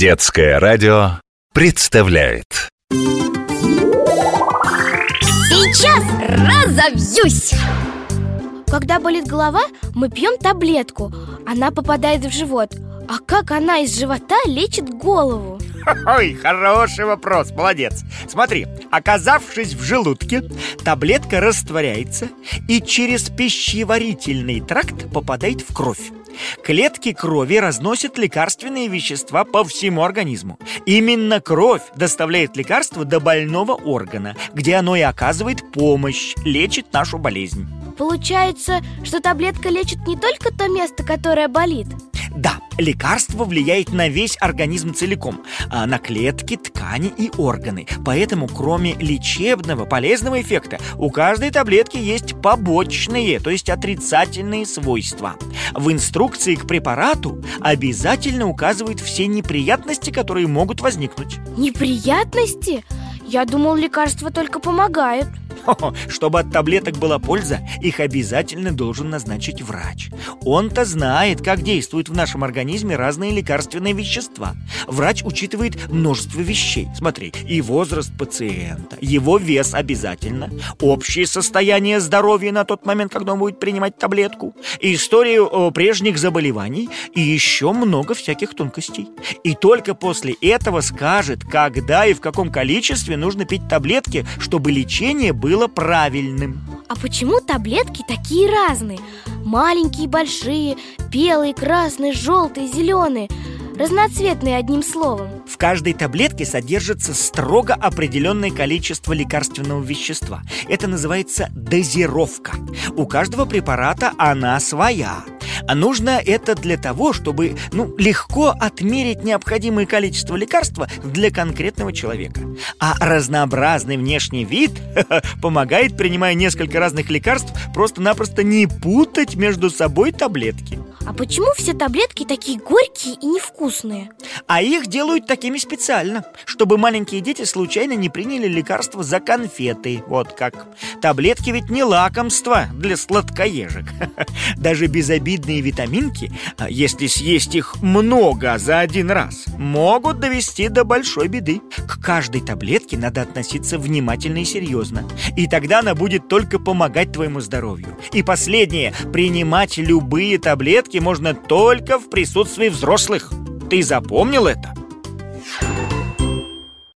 Детское радио представляет. Сейчас разовьюсь! Когда болит голова, мы пьем таблетку. Она попадает в живот. А как она из живота лечит голову? Ой, хороший вопрос, молодец. Смотри, оказавшись в желудке, таблетка растворяется И через пищеварительный тракт попадает в кровь Клетки крови разносят лекарственные вещества по всему организму. Именно кровь доставляет лекарство до больного органа, где оно и оказывает помощь, лечит нашу болезнь. Получается, что таблетка лечит не только то место, которое болит Да, лекарство влияет на весь организм целиком, а на клетки, ткани и органы. Поэтому, кроме лечебного, полезного эффекта, у каждой таблетки есть побочные, то есть отрицательные свойства. В инструкции к препарату обязательно указывают все неприятности, которые могут возникнуть. Неприятности? Я думал, лекарства только помогают Чтобы от таблеток была польза, их обязательно должен назначить врач. Он-то знает, как действуют в нашем организме разные лекарственные вещества. Врач учитывает множество вещей. Смотри, и возраст пациента, его вес обязательно, общее состояние здоровья на тот момент, когда он будет принимать таблетку, историю прежних заболеваний и еще много всяких тонкостей. И только после этого скажет, когда и в каком количестве нужно пить таблетки, чтобы лечение было правильным. А почему таблетки такие разные? Маленькие, большие, белые, красные, желтые, зеленые Разноцветные одним словом. В каждой таблетке содержится строго определенное количество лекарственного вещества. Это называется дозировка. У каждого препарата она своя а нужно это для того, чтобы ну, легко отмерить необходимое количество лекарства для конкретного человека. А разнообразный внешний вид помогает, принимая несколько разных лекарств, просто-напросто не путать между собой таблетки. А почему все таблетки такие горькие и невкусные? А их делают такими специально, чтобы маленькие дети случайно не приняли лекарства за конфеты. Вот как. Таблетки ведь не лакомство для сладкоежек. Даже безобидные витаминки, а если съесть их много за один раз, могут довести до большой беды. К каждой таблетке надо относиться внимательно и серьезно. И тогда она будет только помогать твоему здоровью. И последнее, принимать любые таблетки можно только в присутствии взрослых. Ты запомнил это?